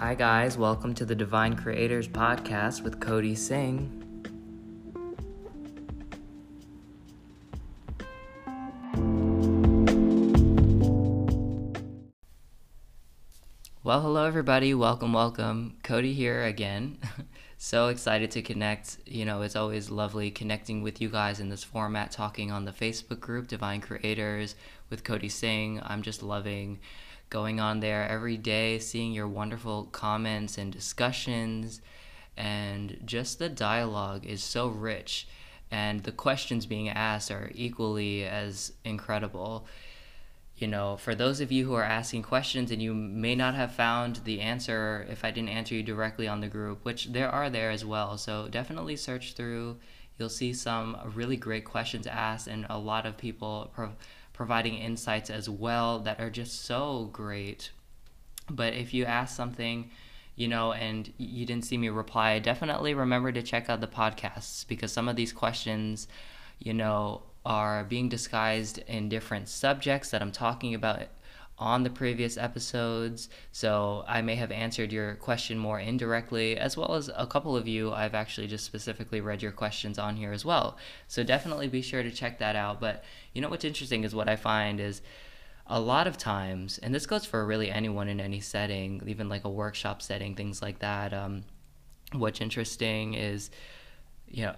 Hi, guys. Welcome to the Divine Creators Podcast with Cody Singh. Well, hello, everybody. Welcome, welcome. Cody here again. so excited to connect. You know, it's always lovely connecting with you guys in this format, talking on the Facebook group, Divine Creators, with Cody Singh. I'm just loving going on there every day, seeing your wonderful comments and discussions. And just the dialogue is so rich, and the questions being asked are equally as incredible. You know, for those of you who are asking questions and you may not have found the answer if I didn't answer you directly on the group, which there are there as well. So definitely search through. You'll see some really great questions asked, and a lot of people. Pro- providing insights as well that are just so great. But if you ask something, you know, and you didn't see me reply, definitely remember to check out the podcasts because some of these questions, you know, are being disguised in different subjects that I'm talking about on the previous episodes. So I may have answered your question more indirectly, as well as a couple of you, I've actually just specifically read your questions on here as well. So definitely be sure to check that out. But you know what's interesting is what I find is a lot of times, and this goes for really anyone in any setting, even like a workshop setting, things like that. Um, what's interesting is, you know,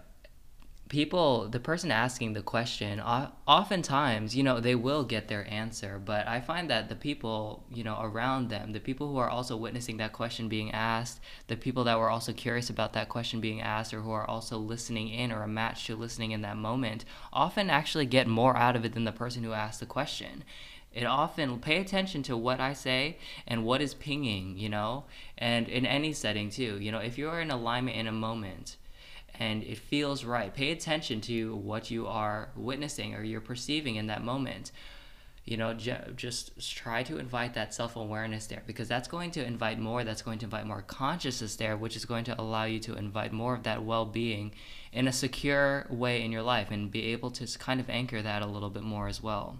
people the person asking the question oftentimes you know they will get their answer but i find that the people you know around them the people who are also witnessing that question being asked the people that were also curious about that question being asked or who are also listening in or a match to listening in that moment often actually get more out of it than the person who asked the question it often pay attention to what I say and what is pinging, you know, and in any setting too. You know, if you're in alignment in a moment, and it feels right. Pay attention to what you are witnessing or you're perceiving in that moment. You know, just try to invite that self awareness there because that's going to invite more, that's going to invite more consciousness there, which is going to allow you to invite more of that well being in a secure way in your life and be able to kind of anchor that a little bit more as well.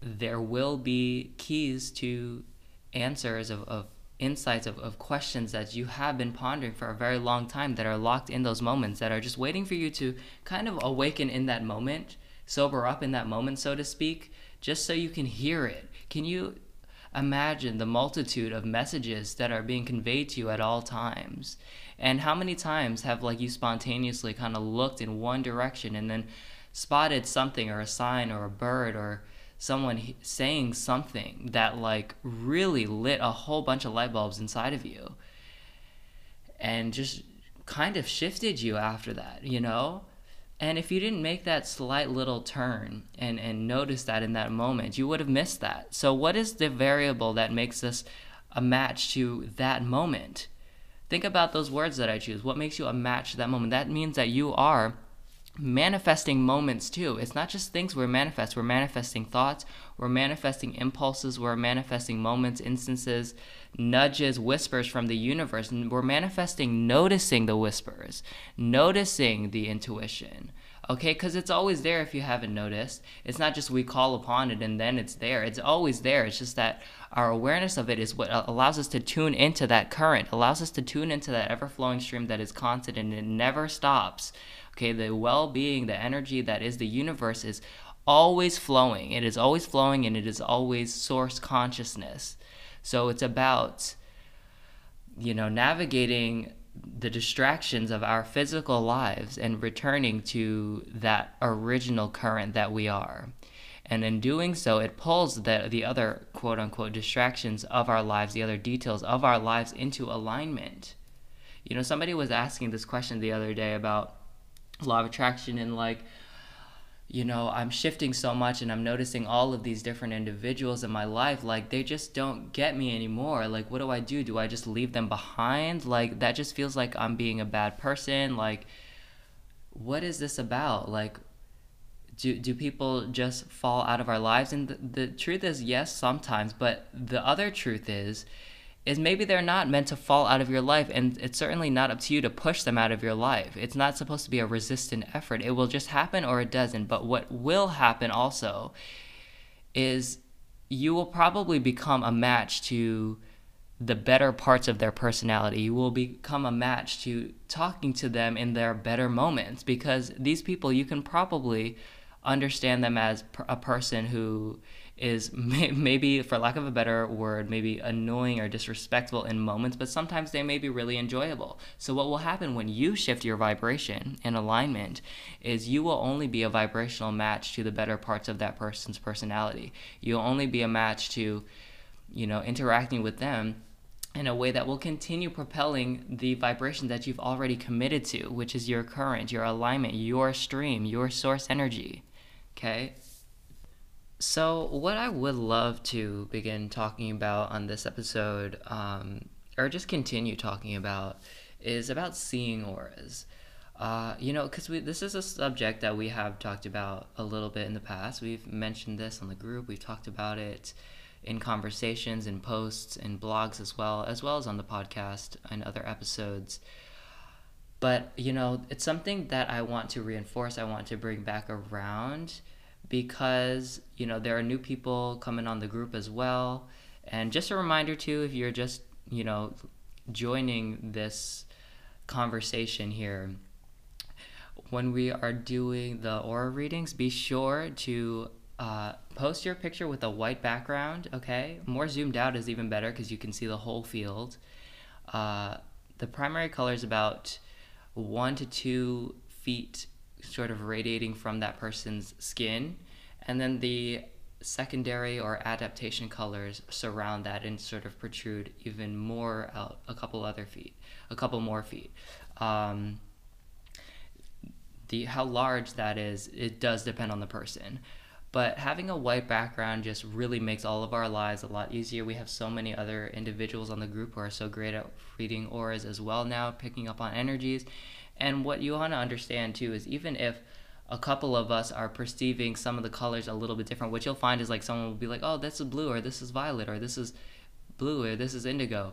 There will be keys to answers of, of insights of, of questions that you have been pondering for a very long time that are locked in those moments that are just waiting for you to kind of awaken in that moment sober up in that moment so to speak just so you can hear it. Can you imagine the multitude of messages that are being conveyed to you at all times? And how many times have like you spontaneously kind of looked in one direction and then spotted something or a sign or a bird or someone saying something that like really lit a whole bunch of light bulbs inside of you and just kind of shifted you after that, you know? And if you didn't make that slight little turn and, and notice that in that moment, you would have missed that. So, what is the variable that makes us a match to that moment? Think about those words that I choose. What makes you a match to that moment? That means that you are manifesting moments too. It's not just things we're manifest. We're manifesting thoughts, we're manifesting impulses, we're manifesting moments, instances, nudges, whispers from the universe. And we're manifesting noticing the whispers, noticing the intuition. Okay, because it's always there if you haven't noticed. It's not just we call upon it and then it's there. It's always there. It's just that our awareness of it is what allows us to tune into that current, allows us to tune into that ever flowing stream that is constant and it never stops. Okay, the well being, the energy that is the universe is always flowing. It is always flowing and it is always source consciousness. So it's about, you know, navigating the distractions of our physical lives and returning to that original current that we are. And in doing so, it pulls the, the other quote unquote distractions of our lives, the other details of our lives into alignment. You know, somebody was asking this question the other day about law of attraction and like you know i'm shifting so much and i'm noticing all of these different individuals in my life like they just don't get me anymore. Like what do i do? Do i just leave them behind? Like that just feels like i'm being a bad person. Like what is this about? Like do, do people just fall out of our lives? And the, the truth is yes sometimes but the other truth is is maybe they're not meant to fall out of your life and it's certainly not up to you to push them out of your life. It's not supposed to be a resistant effort. It will just happen or it doesn't. But what will happen also is you will probably become a match to the better parts of their personality. You will become a match to talking to them in their better moments because these people, you can probably understand them as a person who is maybe, for lack of a better word, maybe annoying or disrespectful in moments, but sometimes they may be really enjoyable. So, what will happen when you shift your vibration in alignment is you will only be a vibrational match to the better parts of that person's personality. You'll only be a match to, you know, interacting with them in a way that will continue propelling the vibration that you've already committed to, which is your current, your alignment, your stream, your source energy. Okay? So, what I would love to begin talking about on this episode, um, or just continue talking about, is about seeing auras. Uh, you know, because this is a subject that we have talked about a little bit in the past. We've mentioned this on the group, we've talked about it in conversations, in posts, in blogs as well, as well as on the podcast and other episodes. But, you know, it's something that I want to reinforce, I want to bring back around because, you know, there are new people coming on the group as well. And just a reminder, too, if you're just, you know, joining this conversation here, when we are doing the aura readings, be sure to uh, post your picture with a white background, okay? More zoomed out is even better because you can see the whole field. Uh, the primary color is about one to two feet sort of radiating from that person's skin. And then the secondary or adaptation colors surround that and sort of protrude even more out a couple other feet, a couple more feet. Um, the how large that is, it does depend on the person. But having a white background just really makes all of our lives a lot easier. We have so many other individuals on the group who are so great at reading auras as well now, picking up on energies. And what you want to understand too is even if a couple of us are perceiving some of the colors a little bit different, what you'll find is like someone will be like, oh, this is blue, or this is violet, or this is blue, or this is indigo.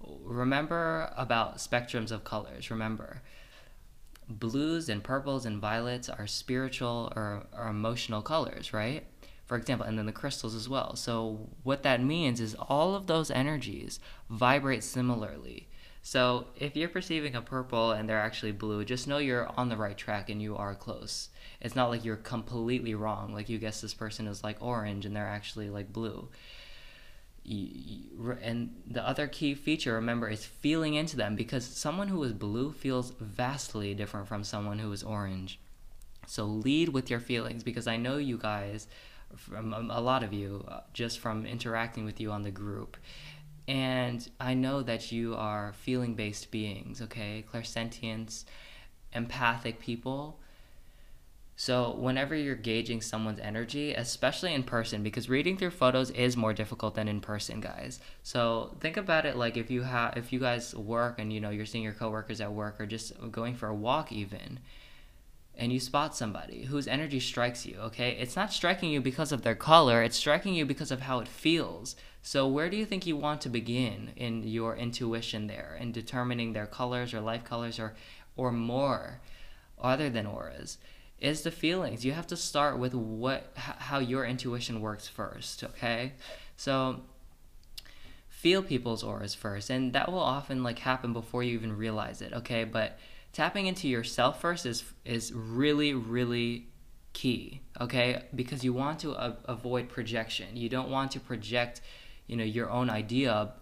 Remember about spectrums of colors. Remember blues and purples and violets are spiritual or, or emotional colors, right? For example, and then the crystals as well. So, what that means is all of those energies vibrate similarly. So, if you're perceiving a purple and they're actually blue, just know you're on the right track and you are close. It's not like you're completely wrong, like you guess this person is like orange and they're actually like blue. And the other key feature remember is feeling into them because someone who is blue feels vastly different from someone who is orange. So lead with your feelings because i know you guys from a lot of you uh, just from interacting with you on the group and i know that you are feeling based beings okay clairsentience empathic people so, whenever you're gauging someone's energy, especially in person, because reading through photos is more difficult than in person, guys. So, think about it like if you have if you guys work and you know you're seeing your coworkers at work or just going for a walk even and you spot somebody whose energy strikes you, okay? It's not striking you because of their color, it's striking you because of how it feels. So, where do you think you want to begin in your intuition there in determining their colors or life colors or or more other than auras? is the feelings. You have to start with what how your intuition works first, okay? So feel people's auras first and that will often like happen before you even realize it, okay? But tapping into yourself first is is really really key, okay? Because you want to a- avoid projection. You don't want to project, you know, your own idea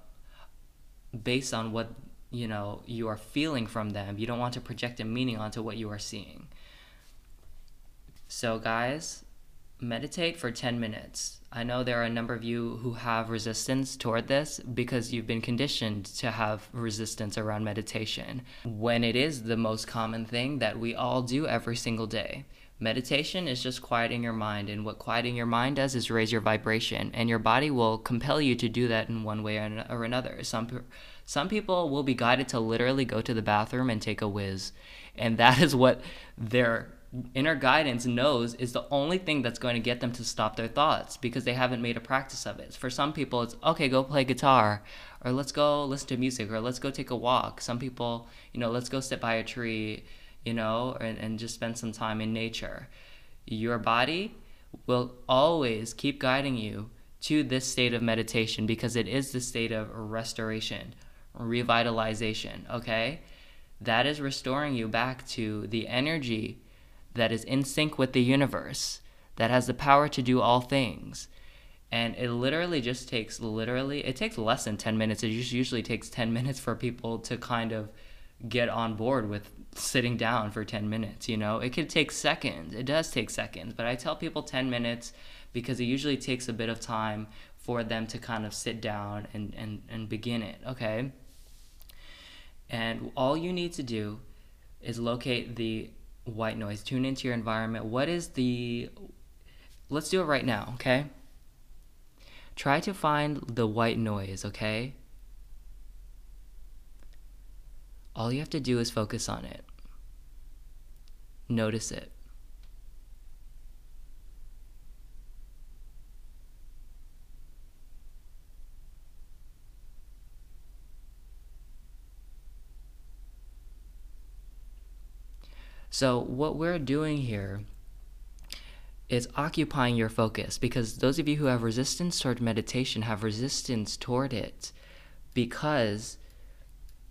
based on what, you know, you are feeling from them. You don't want to project a meaning onto what you are seeing. So, guys, meditate for 10 minutes. I know there are a number of you who have resistance toward this because you've been conditioned to have resistance around meditation when it is the most common thing that we all do every single day. Meditation is just quieting your mind, and what quieting your mind does is raise your vibration, and your body will compel you to do that in one way or another. Some some people will be guided to literally go to the bathroom and take a whiz, and that is what their inner guidance knows is the only thing that's going to get them to stop their thoughts because they haven't made a practice of it. For some people, it's okay, go play guitar, or let's go listen to music, or let's go take a walk. Some people, you know, let's go sit by a tree, you know, and, and just spend some time in nature. Your body will always keep guiding you to this state of meditation because it is the state of restoration, revitalization, okay? That is restoring you back to the energy that is in sync with the universe, that has the power to do all things. And it literally just takes literally it takes less than 10 minutes. It usually takes 10 minutes for people to kind of get on board with sitting down for 10 minutes, you know? It could take seconds. It does take seconds, but I tell people 10 minutes because it usually takes a bit of time for them to kind of sit down and, and, and begin it, okay? And all you need to do is locate the white noise, tune into your environment. What is the. Let's do it right now, okay? Try to find the white noise, okay? All you have to do is focus on it. Notice it. So, what we're doing here is occupying your focus because those of you who have resistance toward meditation have resistance toward it because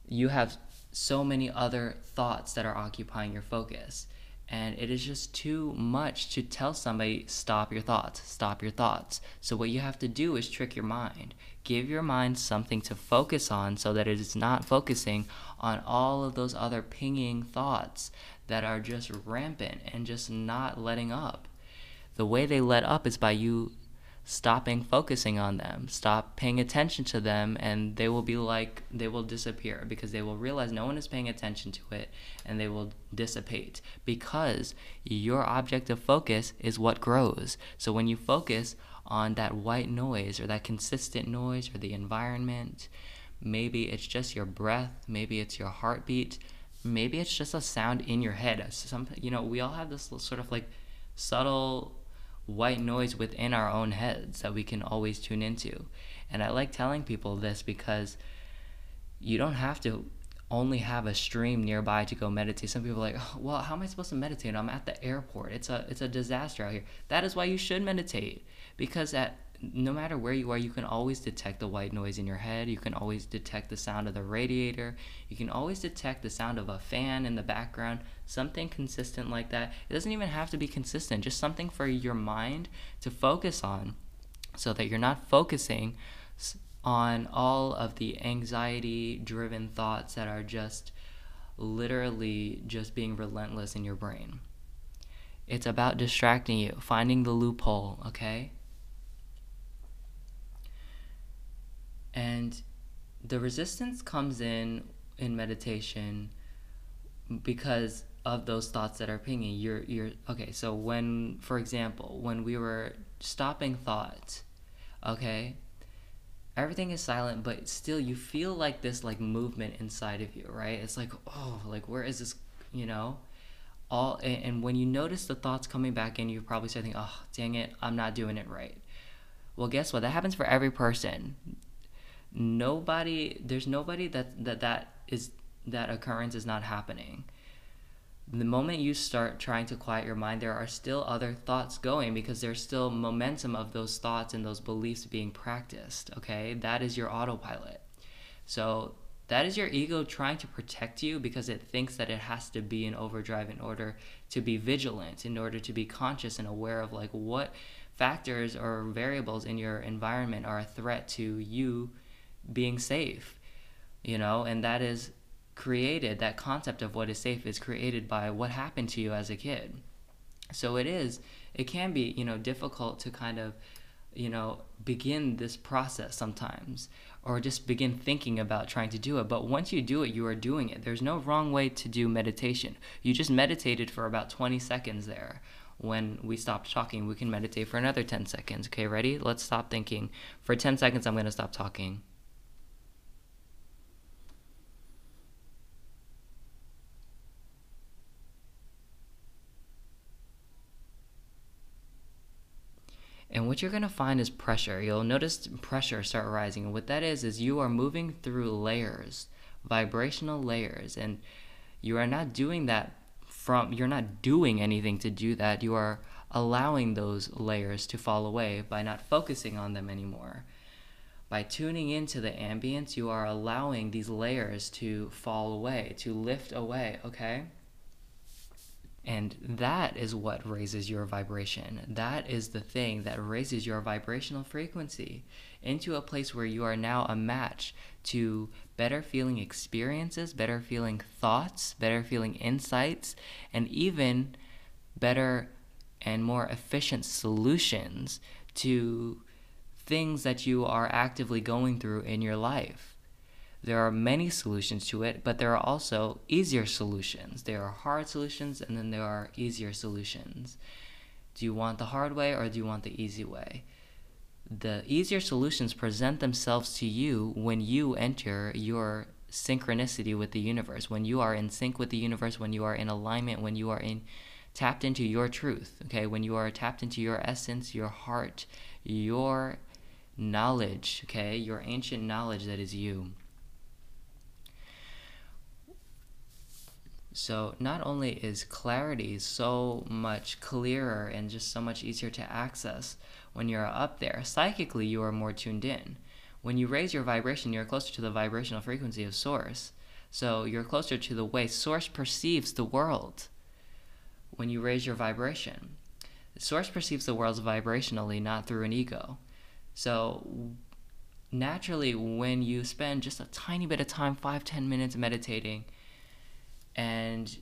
you have so many other thoughts that are occupying your focus. And it is just too much to tell somebody, stop your thoughts, stop your thoughts. So, what you have to do is trick your mind. Give your mind something to focus on so that it is not focusing on all of those other pinging thoughts that are just rampant and just not letting up. The way they let up is by you stopping focusing on them, stop paying attention to them, and they will be like, they will disappear because they will realize no one is paying attention to it and they will dissipate because your object of focus is what grows. So when you focus on that white noise or that consistent noise or the environment, maybe it's just your breath, maybe it's your heartbeat, maybe it's just a sound in your head. Some, you know, we all have this sort of like subtle white noise within our own heads that we can always tune into. And I like telling people this because you don't have to only have a stream nearby to go meditate. Some people are like, oh, well, how am I supposed to meditate? I'm at the airport. It's a it's a disaster out here. That is why you should meditate because at no matter where you are, you can always detect the white noise in your head. You can always detect the sound of the radiator. You can always detect the sound of a fan in the background, something consistent like that. It doesn't even have to be consistent, just something for your mind to focus on so that you're not focusing on all of the anxiety driven thoughts that are just literally just being relentless in your brain. It's about distracting you, finding the loophole, okay? And the resistance comes in in meditation because of those thoughts that are pinging. You're you're okay, so when for example, when we were stopping thought, okay, everything is silent, but still you feel like this like movement inside of you, right? It's like, oh, like where is this, you know? All and, and when you notice the thoughts coming back in, you probably start thinking, oh, dang it, I'm not doing it right. Well, guess what? That happens for every person nobody there's nobody that that that is that occurrence is not happening. The moment you start trying to quiet your mind there are still other thoughts going because there's still momentum of those thoughts and those beliefs being practiced okay? That is your autopilot. So that is your ego trying to protect you because it thinks that it has to be in overdrive in order to be vigilant in order to be conscious and aware of like what factors or variables in your environment are a threat to you being safe, you know, and that is created, that concept of what is safe is created by what happened to you as a kid. So it is, it can be, you know, difficult to kind of, you know, begin this process sometimes or just begin thinking about trying to do it. But once you do it, you are doing it. There's no wrong way to do meditation. You just meditated for about 20 seconds there. When we stopped talking, we can meditate for another 10 seconds. Okay, ready? Let's stop thinking. For 10 seconds, I'm going to stop talking. What you're going to find is pressure. You'll notice pressure start rising. And what that is, is you are moving through layers, vibrational layers. And you are not doing that from, you're not doing anything to do that. You are allowing those layers to fall away by not focusing on them anymore. By tuning into the ambience, you are allowing these layers to fall away, to lift away, okay? And that is what raises your vibration. That is the thing that raises your vibrational frequency into a place where you are now a match to better feeling experiences, better feeling thoughts, better feeling insights, and even better and more efficient solutions to things that you are actively going through in your life. There are many solutions to it, but there are also easier solutions. There are hard solutions, and then there are easier solutions. Do you want the hard way or do you want the easy way? The easier solutions present themselves to you when you enter your synchronicity with the universe, when you are in sync with the universe, when you are in alignment, when you are in tapped into your truth, okay? When you are tapped into your essence, your heart, your knowledge, okay? Your ancient knowledge that is you. So, not only is clarity so much clearer and just so much easier to access when you're up there, psychically, you are more tuned in. When you raise your vibration, you're closer to the vibrational frequency of Source. So, you're closer to the way Source perceives the world when you raise your vibration. Source perceives the world vibrationally, not through an ego. So naturally, when you spend just a tiny bit of time, five, ten minutes meditating, and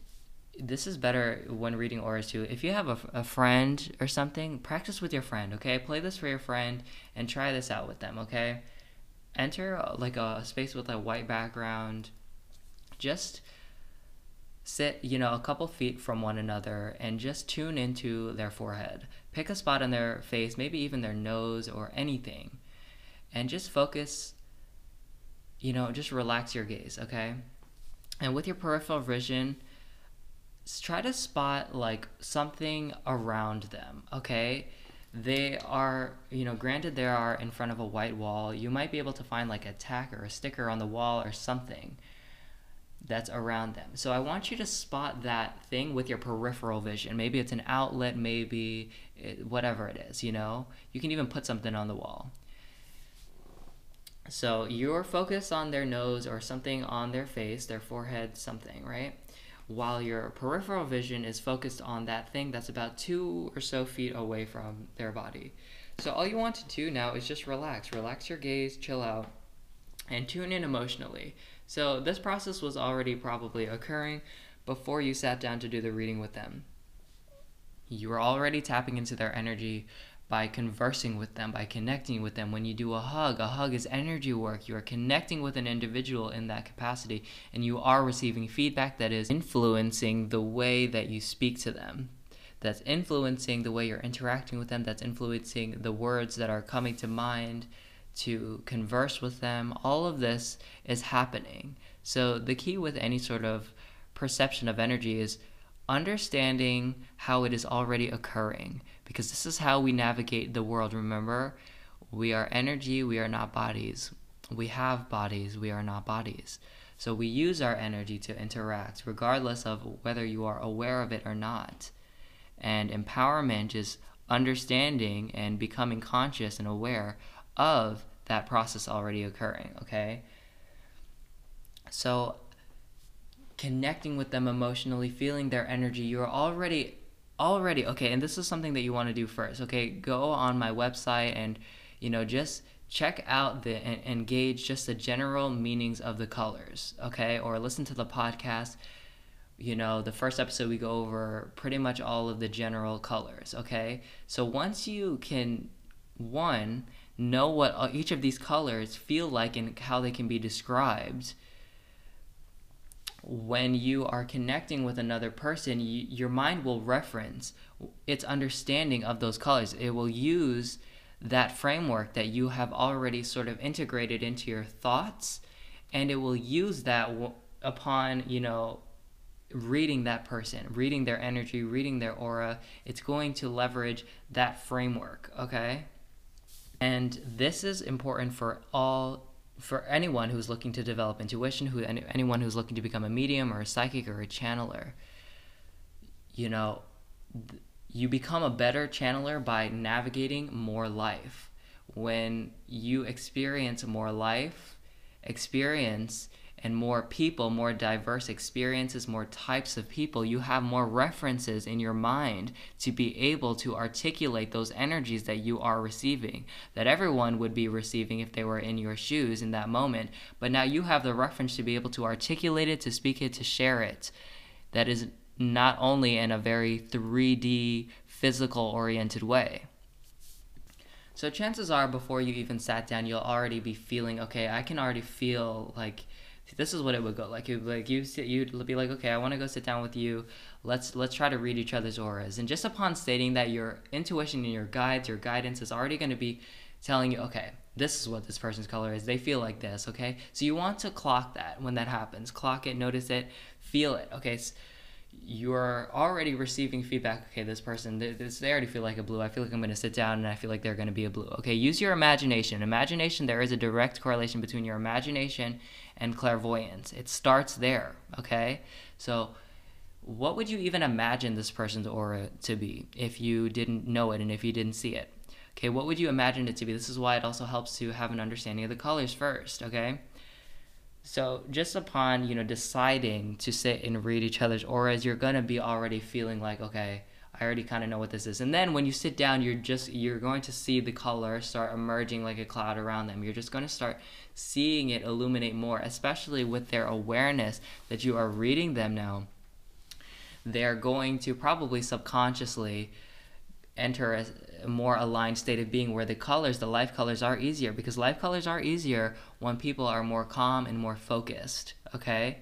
this is better when reading auras too. If you have a, a friend or something, practice with your friend, okay? Play this for your friend and try this out with them, okay? Enter uh, like a space with a white background. Just sit, you know, a couple feet from one another and just tune into their forehead. Pick a spot on their face, maybe even their nose or anything, and just focus, you know, just relax your gaze, okay? And with your peripheral vision, try to spot like something around them, okay? They are, you know, granted they are in front of a white wall, you might be able to find like a tack or a sticker on the wall or something that's around them. So I want you to spot that thing with your peripheral vision. Maybe it's an outlet, maybe it, whatever it is, you know? You can even put something on the wall. So you're focused on their nose or something on their face, their forehead, something, right? While your peripheral vision is focused on that thing that's about two or so feet away from their body. So all you want to do now is just relax. Relax your gaze, chill out, and tune in emotionally. So this process was already probably occurring before you sat down to do the reading with them. You were already tapping into their energy by conversing with them, by connecting with them. When you do a hug, a hug is energy work. You are connecting with an individual in that capacity, and you are receiving feedback that is influencing the way that you speak to them. That's influencing the way you're interacting with them, that's influencing the words that are coming to mind to converse with them. All of this is happening. So, the key with any sort of perception of energy is understanding how it is already occurring because this is how we navigate the world. Remember, we are energy, we are not bodies. We have bodies, we are not bodies. So we use our energy to interact, regardless of whether you are aware of it or not. And empowerment is understanding and becoming conscious and aware of that process already occurring, okay? So connecting with them emotionally, feeling their energy, you're already already okay, and this is something that you want to do first. Okay, go on my website and you know, just check out the and, just the general meanings of the colors, okay? Or listen to the podcast you know, the first episode we go over pretty much all of the general colors, okay? So once you can, one, know what uh, each of these colors feel like and how they can be described when you are connecting with another person you, your mind will reference its understanding of those colors. It will use that framework that you have already sort of integrated into your thoughts and it will use that w- upon you know reading that person reading their energy reading their aura. It's going to leverage that framework okay? And this is important for all for anyone who's looking to develop intuition, who anyone who's looking to become a medium or a psychic or a channeler. You know, you become a better channeler by navigating more life. When you experience more life, experience and more people, more diverse experiences, more types of people, you have more references in your mind to be able to articulate those energies that you are receiving, that everyone would be receiving if they were in your shoes in that moment. But now you have the reference to be able to articulate it, to speak it, to share it. That is not only in a very 3D physical oriented way. So chances are before you even sat down, you'll already be feeling, okay, I can already feel like this is what it would go like. You like you you'd be like, okay, I want to go sit down with you. Let's let's try to read each other's auras. And just upon stating that, your intuition and your guides, your guidance is already going to be telling you, okay, this is what this person's color is. They feel like this, okay? So you want to clock that when that happens. Clock it, notice it, feel it, okay? So you're already receiving feedback. Okay, this person, they, they already feel like a blue. I feel like I'm going to sit down and I feel like they're going to be a blue. Okay, use your imagination. Imagination, there is a direct correlation between your imagination and clairvoyance. It starts there, okay? So, what would you even imagine this person's aura to be if you didn't know it and if you didn't see it? Okay, what would you imagine it to be? This is why it also helps to have an understanding of the colors first, okay? So just upon, you know, deciding to sit and read each other's auras, you're to be already feeling like, okay, I already kind of know what this is. And then when you sit down, you're just you're going to see the color start emerging like a cloud around them. You're just going to start seeing it illuminate more, especially with their awareness that you are reading them now. They're going to probably subconsciously enter a, a more aligned state of being where the colors, the life colors, are easier because life colors are easier when people are more calm and more focused. Okay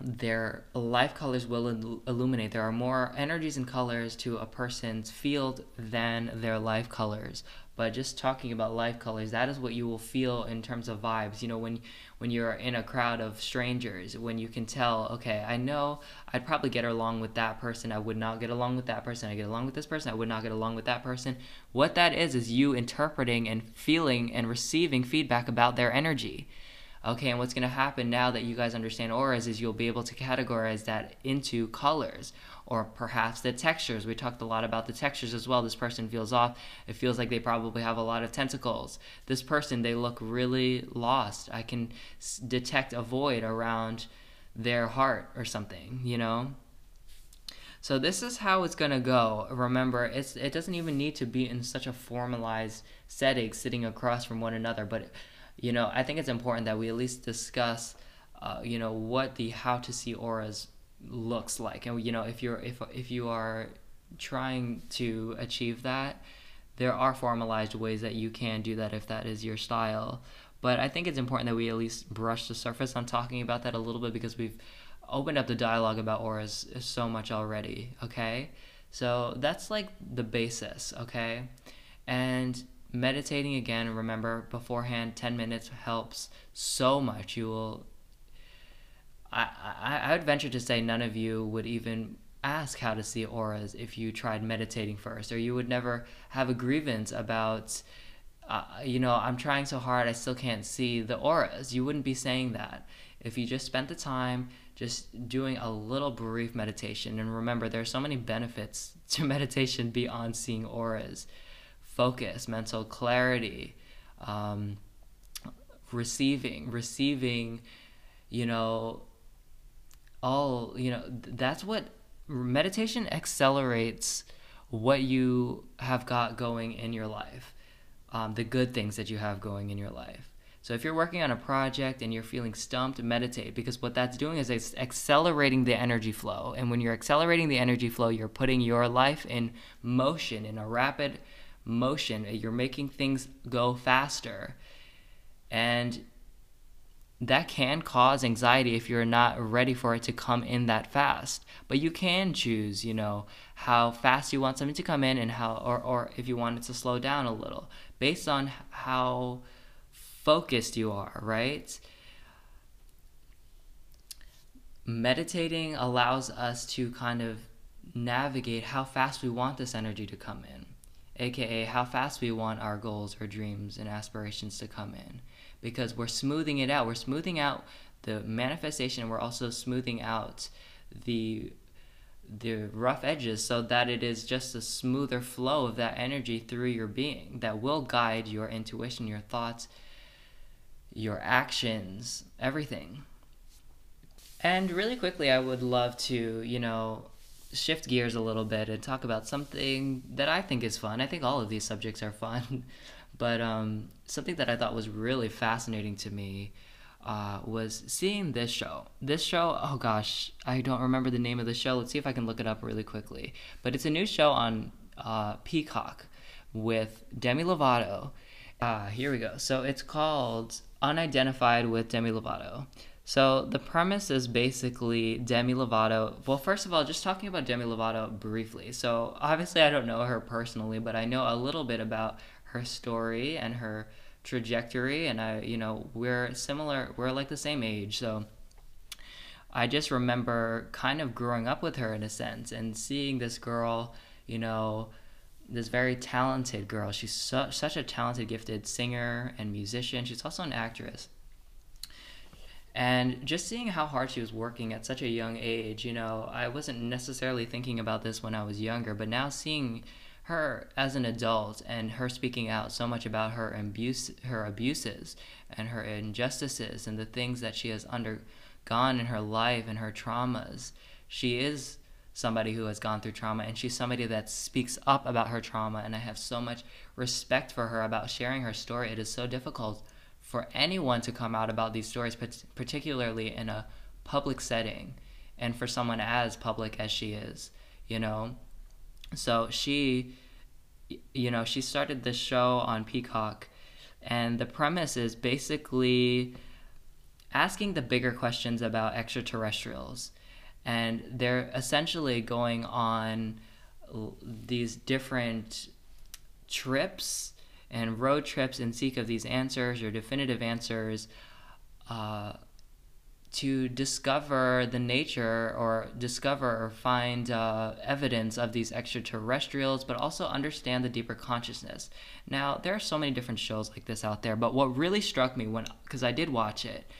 their life colors will illuminate. There are more energies and colors to a person's field than their life colors. But just talking about life colors, that is what you will feel in terms of vibes. You know, when when you're in a crowd of strangers, when you can tell, okay, I know I'd probably get along with that person. I would not get along with that person. I get along with this person. I would not get along with that person. What that is is you interpreting and feeling and receiving feedback about their energy. Okay, and what's going to happen now that you guys understand auras is you'll be able to categorize that into colors or perhaps the textures. We talked a lot about the textures as well. This person feels off. It feels like they probably have a lot of tentacles. This person, they look really lost. I can detect a void around their heart or something, you know? So this is how it's gonna go. Remember, it's it doesn't even need to be in such a formalized setting, sitting across from one another. But you know, I think it's important that we at least discuss, uh, you know, what the how to see auras looks like, and you know, if you're if if you are trying to achieve that, there are formalized ways that you can do that if that is your style. But I think it's important that we at least brush the surface on talking about that a little bit because we've opened up the dialogue about auras so much already. Okay, so that's like the basis. Okay, and meditating again remember beforehand 10 minutes helps so much. You will I, I i would venture to say none of you would even ask how to see auras if you tried meditating first or you would never have a grievance about uh, you know i'm trying so hard i still can't see the auras. You wouldn't be saying that. If you just spent the time just doing a little brief meditation and remember there are so many benefits to meditation beyond seeing auras focus, mental clarity, um, receiving, receiving, you know, all, you know, that's what meditation accelerates what you have got going in your life, um, the good things that you have going in your life. So if you're working on a project and you're feeling stumped, meditate because what that's doing is it's accelerating the energy flow. And when you're accelerating the energy flow, you're putting your life in motion in a rapid motion. You're making things go faster. And that can cause anxiety if you're not ready for it to come in that fast. But you can choose, you know, how fast you want something to come in and how or, or if you want it to slow down a little based on how focused you are, right? Meditating allows us to kind of navigate how fast we want this energy to come in aka how fast we want our goals or dreams and aspirations to come in. Because we're smoothing it out. We're smoothing out the manifestation. We're also smoothing out the the rough edges so that it is just a smoother flow of that energy through your being that will guide your intuition, your thoughts, your actions, everything. And really quickly, I would love to, you know, shift gears a little bit and talk about something that I think is fun. I think all of these subjects are fun, but um, something that I thought was really fascinating to me uh, was seeing this show. This show, oh gosh, I don't remember the name of the show. Let's see if I can look it up really quickly. But it's a new show on uh, Peacock with Demi Lovato. Uh, here we go. So it's called Unidentified with Demi Lovato. So the premise is basically Demi Lovato. Well, first of all, just talking about Demi Lovato briefly. So obviously, I don't know her personally, but I know a little bit about her story and her trajectory. And I, you know, we're similar. We're like the same age, so. I just remember kind of growing up with her in a sense and seeing this girl, you know, this very talented girl. She's su- such a talented, gifted singer and musician. She's also an actress and just seeing how hard she was working at such a young age you know i wasn't necessarily thinking about this when i was younger but now seeing her as an adult and her speaking out so much about her abuse her abuses and her injustices and the things that she has undergone in her life and her traumas she is somebody who has gone through trauma and she's somebody that speaks up about her trauma and i have so much respect for her about sharing her story. It is so difficult for anyone to come out about these stories, particularly in a public setting, and for someone as public as she is, you know. So she, you know, she started this show on Peacock, and the premise is basically asking the bigger questions about extraterrestrials. And they're essentially going on these different trips and road trips in seek of these answers or definitive answers uh, to discover the nature or discover or find uh, evidence of these extraterrestrials, but also understand the deeper consciousness. Now, there are so many different shows like this out there, but what really struck me when, because I did watch it,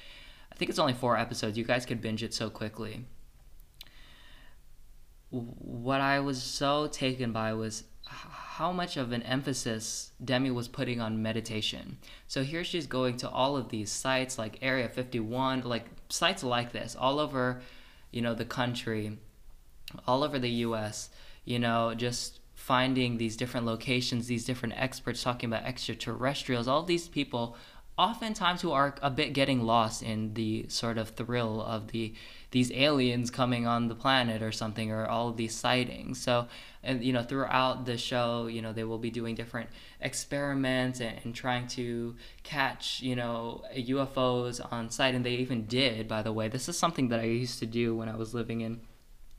I think it's only four episodes, you guys could binge it so quickly. What I was so taken by was how much of an emphasis Demi was putting on meditation. So here she's going to all of these sites like Area 51, like sites like this all over, you know, the country, all over the US, you know, just finding these different locations, these different experts talking about extraterrestrials, all these people oftentimes who are a bit getting lost in the sort of thrill of the these aliens coming on the planet or something or all of these sightings. So and you know throughout the show you know they will be doing different experiments and, and trying to catch you know ufos on site and they even did by the way. This is something that i used to do when i was living in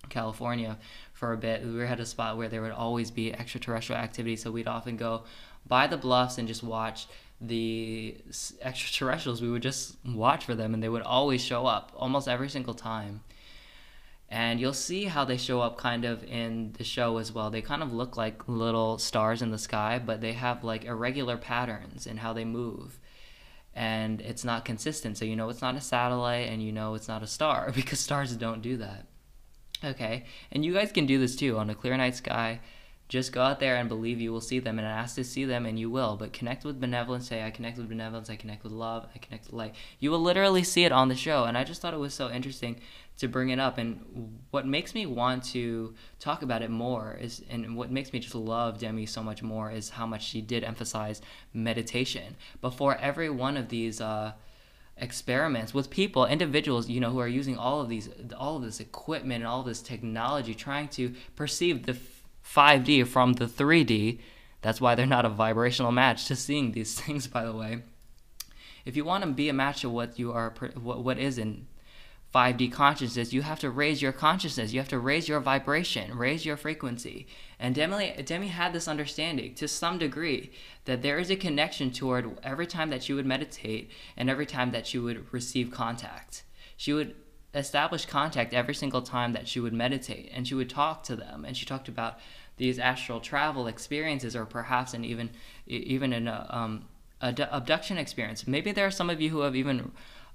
california for a bit. We at a spot where there would always be extraterrestrial activity so we'd often go by the bluffs and just watch the extraterrestrials, we would just watch for them and they would always show up almost every single time. And you'll see how they show up kind of in the show as well. They kind of look like little stars in the sky, but they have like irregular patterns in how they move. And it's not consistent. So you know it's not a satellite and you know it's not a star because stars don't do that. Okay. And you guys can do this too on a clear night sky just go out there and believe you will see them and ask to see them and you will. But connect with benevolence. Say, I connect with benevolence. I connect with love. I connect with light. You will literally see it on the show. And I just thought it was so interesting to bring it up. And what makes me want to talk about it more is, and what makes me just love Demi so much more is how much she did emphasize meditation. Before every one of these, uh, experiments with people individuals you know who are using all of these all of this equipment and all this technology trying to perceive the 5D from the 3D. That's why they're not a vibrational match to seeing these things, by the way. If you want to be a match of what you are, what, what is in 5D consciousness, you have to raise your consciousness. You have to raise your vibration, raise your frequency. And Demi, Demi had this understanding to some degree that there is a connection toward every time that she would meditate and every time that she would receive contact. She would establish contact every single time that she would meditate and she would talk to them and she talked about these astral travel experiences or perhaps an even even an uh, um, abduction experience maybe there are some of you who have even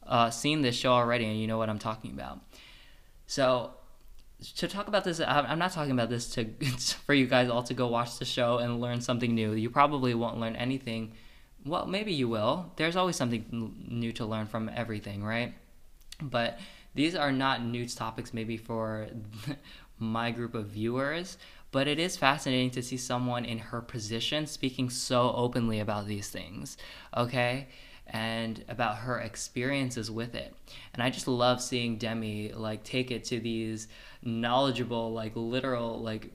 uh, seen this show already and you know what i'm talking about so to talk about this, I'm not talking about this to for you guys all to go watch the show and learn something new. You probably won't learn anything. Well, maybe you will. There's always something new to learn from everything, right? But these are not news topics maybe for my group of viewers, but it is fascinating to see someone in her position speaking so openly about these things, okay? And about her experiences with it. And I just love seeing Demi like take it to these knowledgeable, like literal, like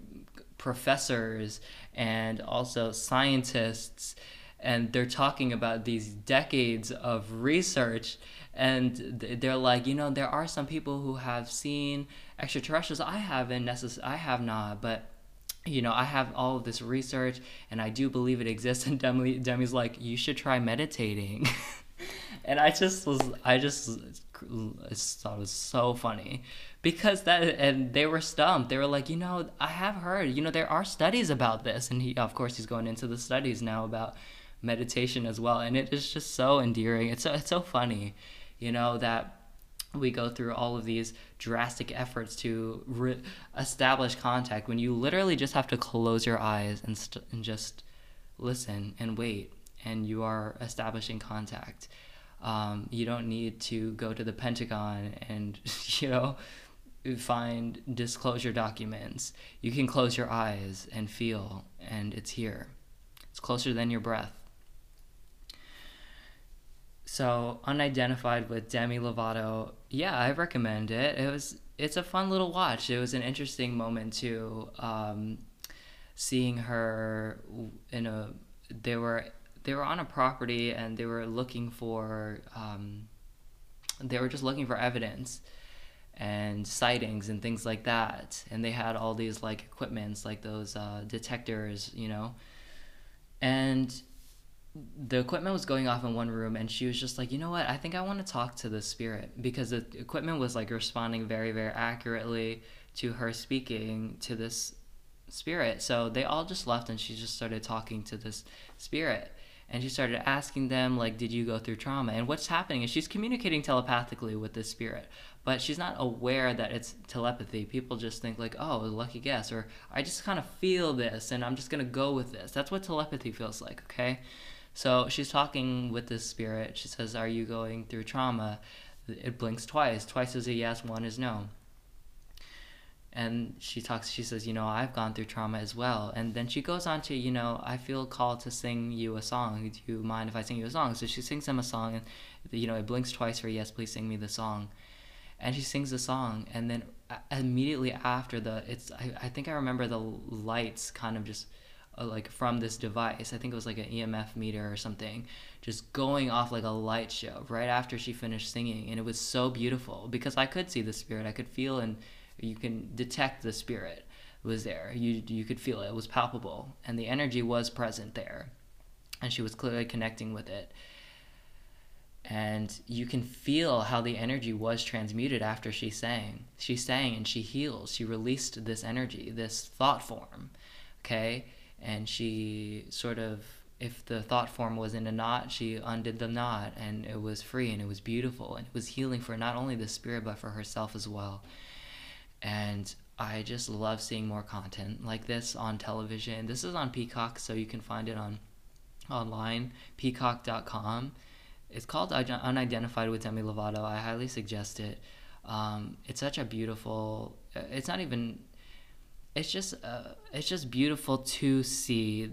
professors and also scientists and they're talking about these decades of research and they're like you know there are some people who have seen extraterrestrials i haven't necess- i have not but you know i have all of this research and i do believe it exists and demi demi's like you should try meditating. And i just was i just thought it was so funny because that and they were stumped. They were like you know i have heard you know there are studies about this. And he of course he's going into the studies now about meditation as well. And it is just so endearing. It's so, it's so funny you know, that we go through all of these drastic efforts to re- establish contact when you literally just have to close your eyes and, st- and just listen and wait, and you are establishing contact. Um, you don't need to go to the Pentagon and, you know, find disclosure documents. You can close your eyes and feel, and it's here. It's closer than your breath. So unidentified with Demi Lovato, yeah, I recommend it. It was it's a fun little watch. It was an interesting moment too, um, seeing her in a they were they were on a property and they were looking for um, they were just looking for evidence and sightings and things like that and they had all these like equipments like those uh, detectors you know and the equipment was going off in one room and she was just like you know what? I think i want to talk to the spirit because the equipment was like responding very very accurately to her speaking to this spirit. So they all just left and she just started talking to this spirit. And she started asking them like did you go through trauma? And what's happening? Is she's communicating telepathically with this spirit but she's not aware that it's telepathy. People just think like oh lucky guess or i just kind of feel this and i'm just going to go with this. That's what telepathy feels like okay so she's talking with this spirit. She says, Are you going through trauma? It blinks twice. Twice is a yes, one is no. And she talks, she says, You know, I've gone through trauma as well. And then she goes on to, You know, I feel called to sing you a song. Do you mind if I sing you a song? So she sings them a song, and, you know, it blinks twice for yes, please sing me the song. And she sings the song, and then immediately after the, it's, I, I think I remember the lights kind of just uh, Uh, like from this device. I think it was like an EMF meter or something, just going off like a light show right after she finished singing, and it was so beautiful because I could see the spirit, I could feel, and you can detect the spirit was there. You you could feel it. It was palpable, and the energy was present there, and she was clearly connecting with it. And you can feel how the energy was transmuted after she sang. She sang and she healed. She released this energy, this thought form. Okay? And she sort of if the thought form was in a knot she undid the knot and it was free and it was beautiful and it was healing for not only the spirit but for herself as well. And i just love seeing more content like this on television. This is on peacock so you can find it on online peacock.com it's called unidentified with demi lovato. I highly suggest it. Um, it's such a beautiful it's not even it's just uh, it's just beautiful to see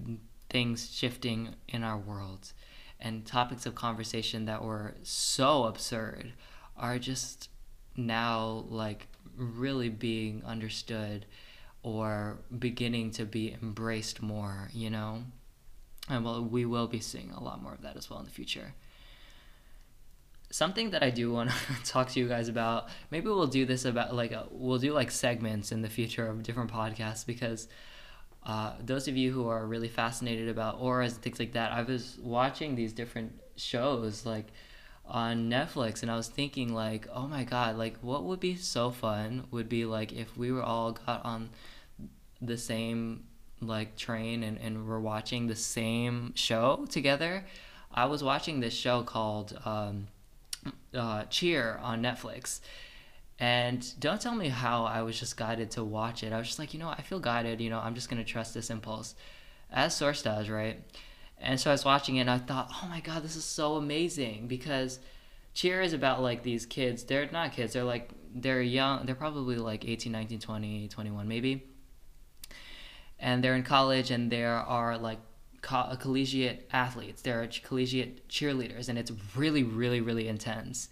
things shifting in our world. And topics of conversation that were so absurd are just now like really being understood or beginning to be embraced more you know? And well we will be seeing a lot more of that as well in the future something that I do want to talk to you guys about. Maybe we'll do this about like a, uh, we'll do like segments in the future of different podcasts because uh, those of you who are really fascinated about auras and things like that, I was watching these different shows like on Netflix and I was thinking like, oh my god, like what would be so fun would be like if we were all got on the same like train and, and we're watching the same show together. I was watching this show called um, uh, Cheer on Netflix, And don't tell me how I was just guided to watch it. I was just like, you know, I feel guided. You know, I'm just gonna trust this impulse, as Source does, right? And so I was watching it, and I thought, oh my god, this is so amazing because Cheer is about like these kids. They're not kids. They're like they're young. They're probably like 18, 19, 20, 21 maybe. And they're in college, and there are like co- collegiate athletes. There are collegiate cheerleaders, and it's really, really, really intense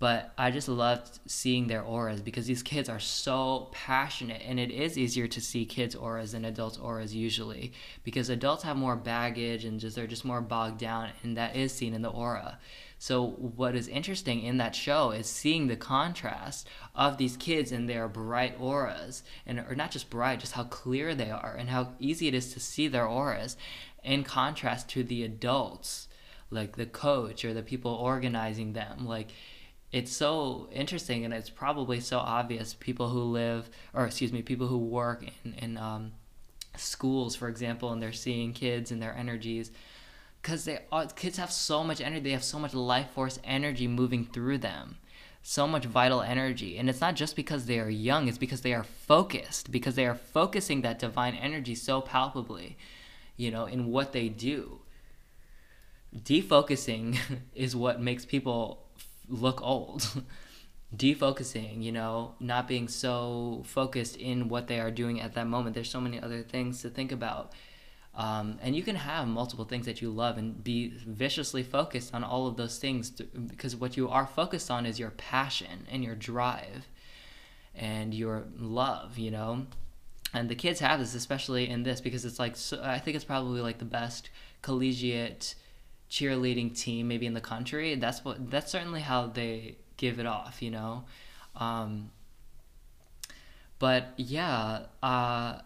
but I just loved seeing their auras because these kids are so passionate and it is easier to see kids auras than adults auras usually because adults have more baggage and just they're just more bogged down and that is seen in the aura. So what is interesting in that show is seeing the contrast of these kids and their bright auras and or not just bright just how clear they are and how easy it is to see their auras in contrast to the adults like the coach or the people organizing them. Like it's so interesting and it's probably so obvious people who live or excuse me people who work in, in um, schools for example and they're seeing kids and their energies because they uh, kids have so much energy they have so much life force energy moving through them so much vital energy and it's not just because they are young it's because they are focused because they are focusing that divine energy so palpably you know in what they do defocusing is what makes people look old. Defocusing, you know, not being so focused in what they are doing at that moment. There's so many other things to think about. Um, and you can have multiple things that you love and be viciously focused on all of those things to, because what you are focused on is your passion and your drive and your love, you know. And the kids have this, especially in this, because it's like so, I think it's probably like the best collegiate cheerleading team maybe in the country that's what that's certainly how they give it off you know um, but yeah uh,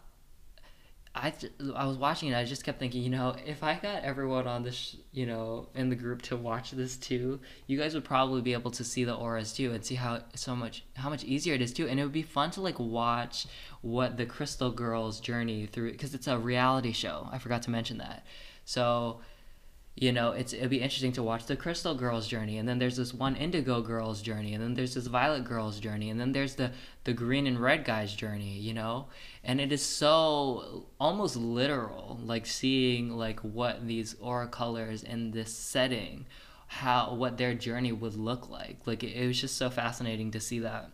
I, I was watching it I just kept thinking you know if I got everyone on this you know in the group to watch this too you guys would probably be able to see the auras too and see how so much how much easier it is too. And it would be fun to like watch what the crystal girls journey through because it's a reality show I forgot to mention that. So you know it's it'd be interesting to watch the crystal girl's journey and then there's this one indigo girl's journey and then there's this violet girl's journey and then there's the the green and red guy's journey you know? And it is so almost literal like seeing like what these aura colors in this setting how what their journey would look like. Like it, it was just so fascinating to see that.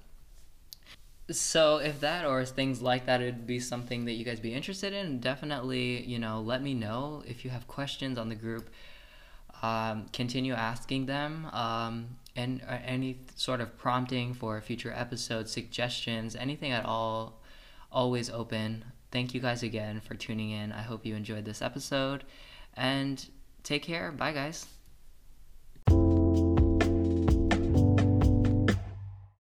So if that or things like that would be something that you guys be interested in definitely you know let me know. If you have questions on the group um, continue asking them um, and uh, any sort of prompting for future episodes suggestions anything at all always open. Thank you guys again for tuning in. I hope you enjoyed this episode and take care. Bye guys